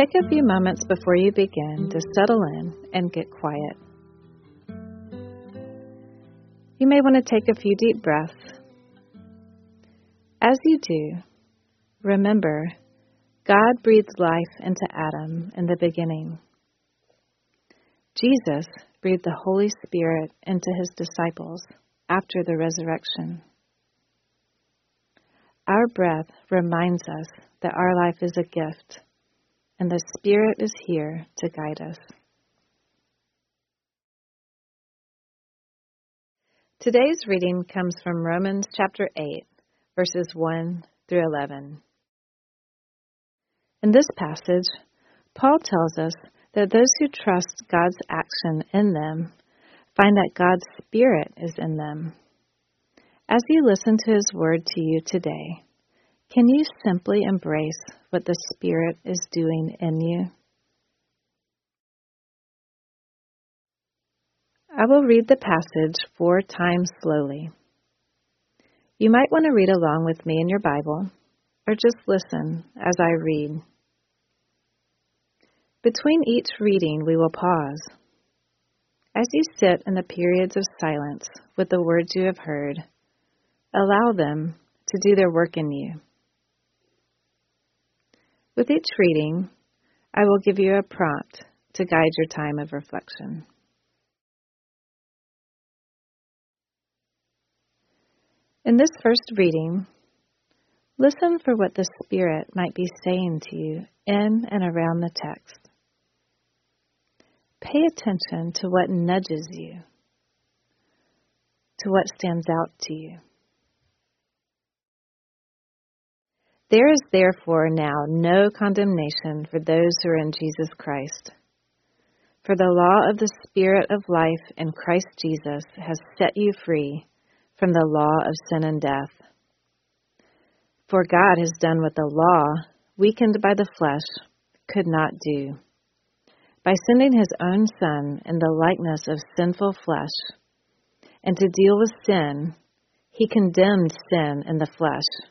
Take a few moments before you begin to settle in and get quiet. You may want to take a few deep breaths. As you do, remember God breathed life into Adam in the beginning. Jesus breathed the Holy Spirit into his disciples after the resurrection. Our breath reminds us that our life is a gift and the Spirit is here to guide us. Today's reading comes from Romans chapter 8, verses 1 through 11. In this passage, Paul tells us that those who trust God's action in them find that God's Spirit is in them. As you listen to His Word to you today, can you simply embrace what the Spirit is doing in you? I will read the passage four times slowly. You might want to read along with me in your Bible, or just listen as I read. Between each reading, we will pause. As you sit in the periods of silence with the words you have heard, allow them to do their work in you. With each reading, I will give you a prompt to guide your time of reflection. In this first reading, listen for what the Spirit might be saying to you in and around the text. Pay attention to what nudges you, to what stands out to you. There is therefore now no condemnation for those who are in Jesus Christ. For the law of the Spirit of life in Christ Jesus has set you free from the law of sin and death. For God has done what the law, weakened by the flesh, could not do. By sending his own Son in the likeness of sinful flesh, and to deal with sin, he condemned sin in the flesh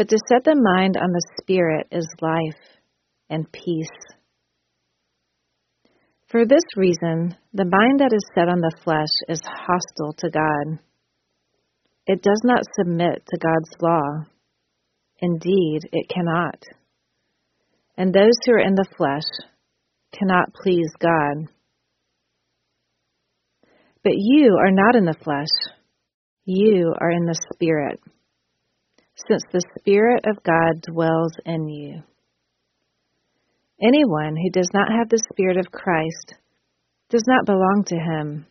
but to set the mind on the Spirit is life and peace. For this reason, the mind that is set on the flesh is hostile to God. It does not submit to God's law. Indeed, it cannot. And those who are in the flesh cannot please God. But you are not in the flesh, you are in the Spirit since the Spirit of God dwells in you. Anyone who does not have the Spirit of Christ does not belong to him.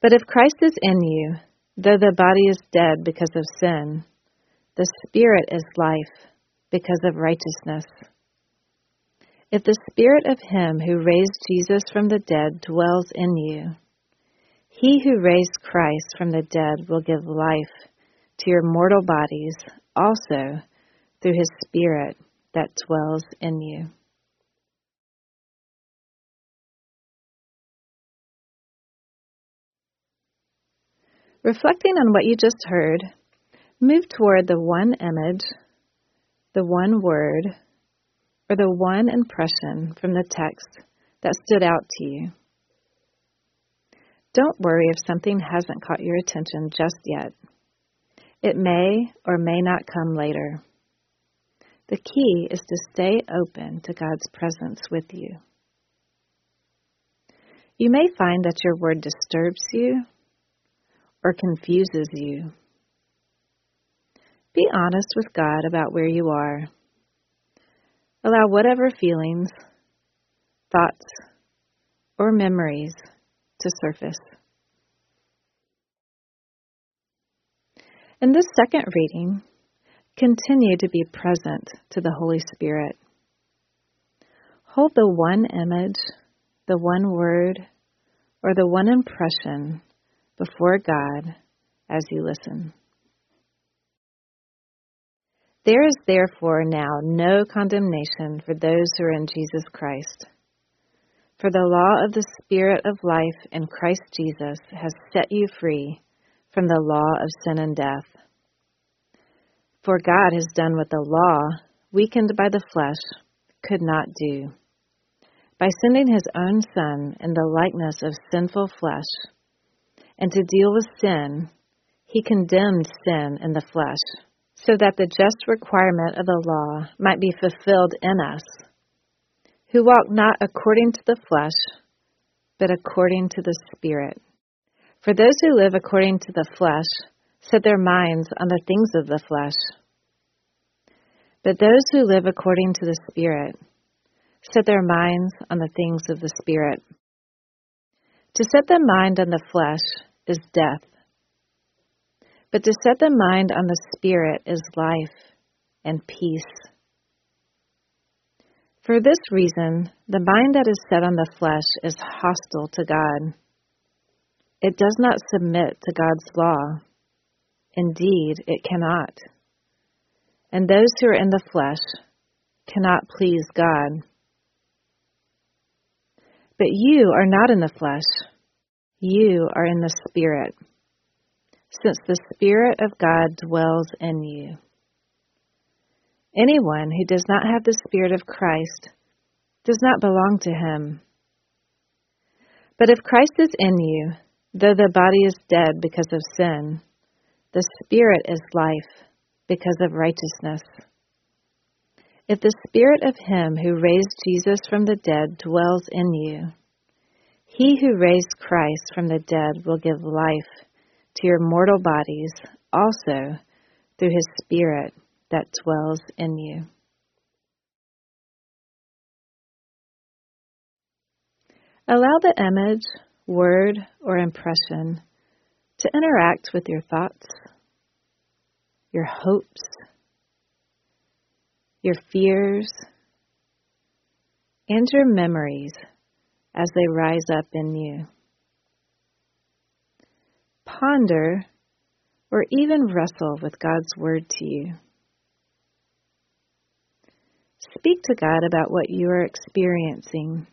But if Christ is in you, though the body is dead because of sin, the Spirit is life because of righteousness. If the Spirit of Him who raised Jesus from the dead dwells in you, He who raised Christ from the dead will give life to your mortal bodies also through his Spirit that dwells in you. Reflecting on what you just heard, move toward the one image, the one word, or the one impression from the text that stood out to you. Don't worry if something hasn't caught your attention just yet. It may or may not come later. The key is to stay open to God's presence with you. You may find that your word disturbs you or confuses you. Be honest with God about where you are. Allow whatever feelings, thoughts, or memories to surface. In this second reading, continue to be present to the Holy Spirit. Hold the one image the one word, or the one impression before God as you listen. There is therefore now no condemnation for those who are in Jesus Christ. For the law of the Spirit of life in Christ Jesus has set you free from the law of sin and death. For God has done what the law, weakened by the flesh, could not do. By sending his own Son in the likeness of sinful flesh, and to deal with sin, he condemned sin in the flesh, so that the just requirement of the law might be fulfilled in us, who walk not according to the flesh, but according to the Spirit. For those who live according to the flesh set their minds on the things of the flesh. But those who live according to the Spirit set their minds on the things of the Spirit. To set the mind on the flesh is death, but to set the mind on the Spirit is life and peace. For this reason, the mind that is set on the flesh is hostile to God. It does not submit to God's law. Indeed, it cannot. And those who are in the flesh cannot please God. But you are not in the flesh, you are in the Spirit, since the Spirit of God dwells in you. Anyone who does not have the Spirit of Christ does not belong to him. But if Christ is in you, Though the body is dead because of sin, the spirit is life because of righteousness. If the spirit of him who raised Jesus from the dead dwells in you, he who raised Christ from the dead will give life to your mortal bodies also through his spirit that dwells in you. Allow the image word, or impression to interact with your thoughts, your hopes, your fears, and your memories as they rise up in you. Ponder or even wrestle with God's Word to you. Speak to God about what you are experiencing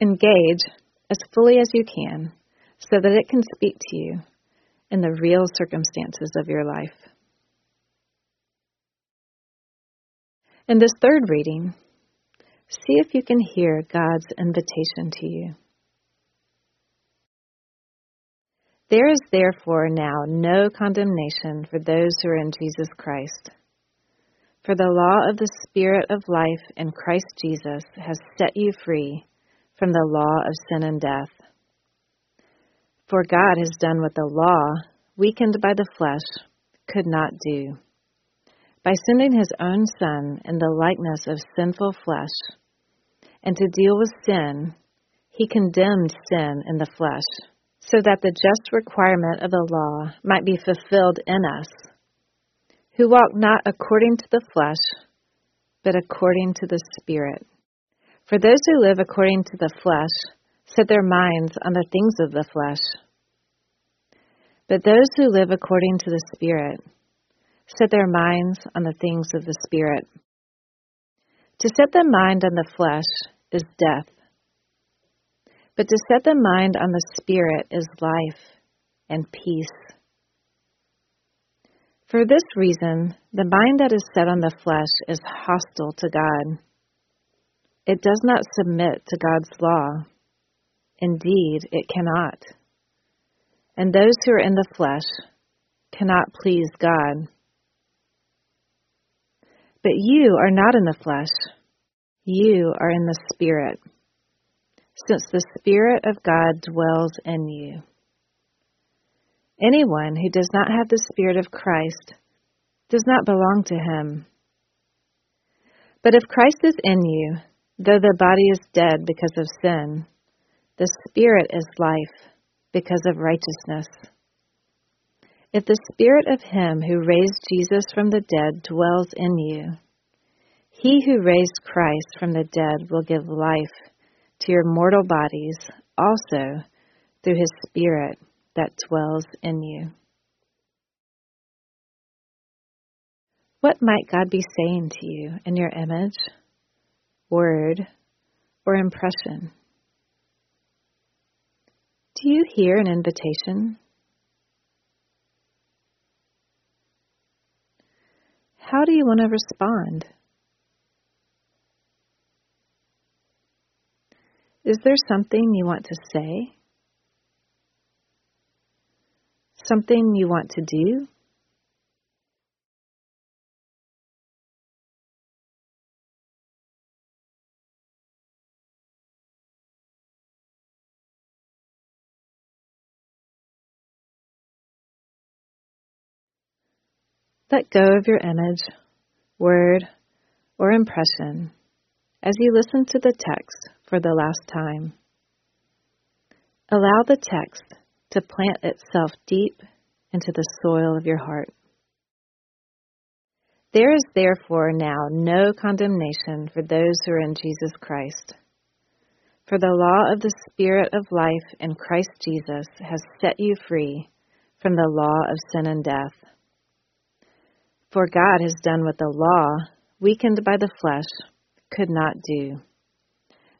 Engage as fully as you can so that it can speak to you in the real circumstances of your life. In this third reading, see if you can hear God's invitation to you. There is therefore now no condemnation for those who are in Jesus Christ. For the law of the Spirit of life in Christ Jesus has set you free from the law of sin and death. For God has done what the law, weakened by the flesh, could not do. By sending his own Son in the likeness of sinful flesh, and to deal with sin, he condemned sin in the flesh, so that the just requirement of the law might be fulfilled in us, who walk not according to the flesh, but according to the Spirit. For those who live according to the flesh set their minds on the things of the flesh. But those who live according to the Spirit set their minds on the things of the Spirit. To set the mind on the flesh is death, but to set the mind on the Spirit is life and peace. For this reason, the mind that is set on the flesh is hostile to God it does not submit to God's law. Indeed, it cannot. And those who are in the flesh cannot please God. But you are not in the flesh, you are in the Spirit, since the Spirit of God dwells in you. Anyone who does not have the Spirit of Christ does not belong to him. But if Christ is in you, Though the body is dead because of sin, the spirit is life because of righteousness. If the spirit of him who raised Jesus from the dead dwells in you, He who raised Christ from the dead will give life to your mortal bodies also through his Spirit that dwells in you. What might God be saying to you in your image, word, or impression? Do you hear an invitation? How do you want to respond? Is there something you want to say? Something you want to do? Let go of your image, word, or impression as you listen to the text for the last time. Allow the text to plant itself deep into the soil of your heart. There is therefore now no condemnation for those who are in Jesus Christ. For the law of the Spirit of life in Christ Jesus has set you free from the law of sin and death. For God has done what the law, weakened by the flesh, could not do.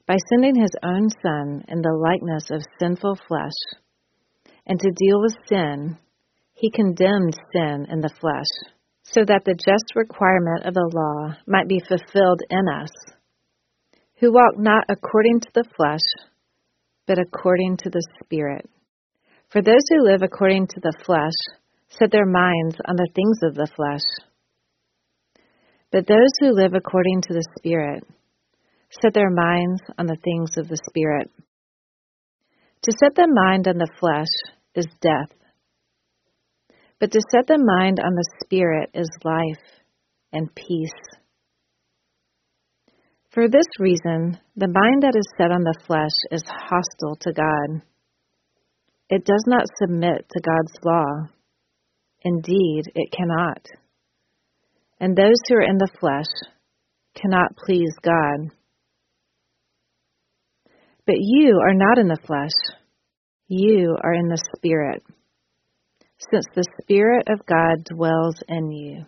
By sending his own Son in the likeness of sinful flesh, and to deal with sin, he condemned sin in the flesh, so that the just requirement of the law might be fulfilled in us, who walk not according to the flesh, but according to the Spirit. For those who live according to the flesh set their minds on the things of the flesh. But those who live according to the Spirit set their minds on the things of the Spirit. To set the mind on the flesh is death, but to set the mind on the Spirit is life and peace. For this reason, the mind that is set on the flesh is hostile to God. It does not submit to God's law. Indeed, it cannot. And those who are in the flesh cannot please God. But you are not in the flesh, you are in the Spirit, since the Spirit of God dwells in you.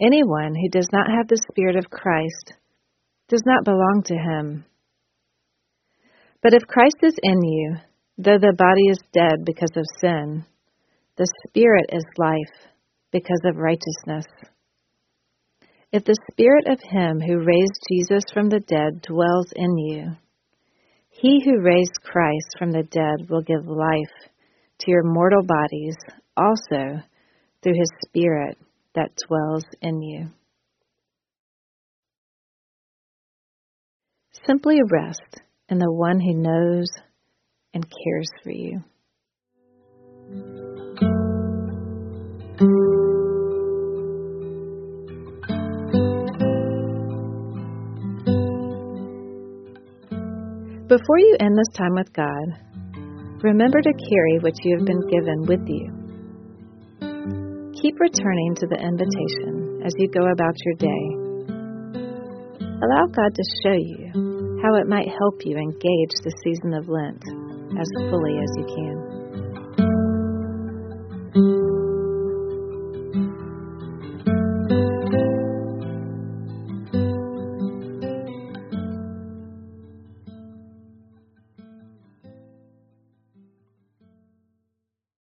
Anyone who does not have the Spirit of Christ does not belong to him. But if Christ is in you, though the body is dead because of sin, the Spirit is life because of righteousness. If the Spirit of Him who raised Jesus from the dead dwells in you, He who raised Christ from the dead will give life to your mortal bodies also through His Spirit that dwells in you. Simply rest in the one who knows and cares for you. Before you end this time with God, remember to carry what you have been given with you. Keep returning to the invitation as you go about your day. Allow God to show you how it might help you engage the season of Lent as fully as you can.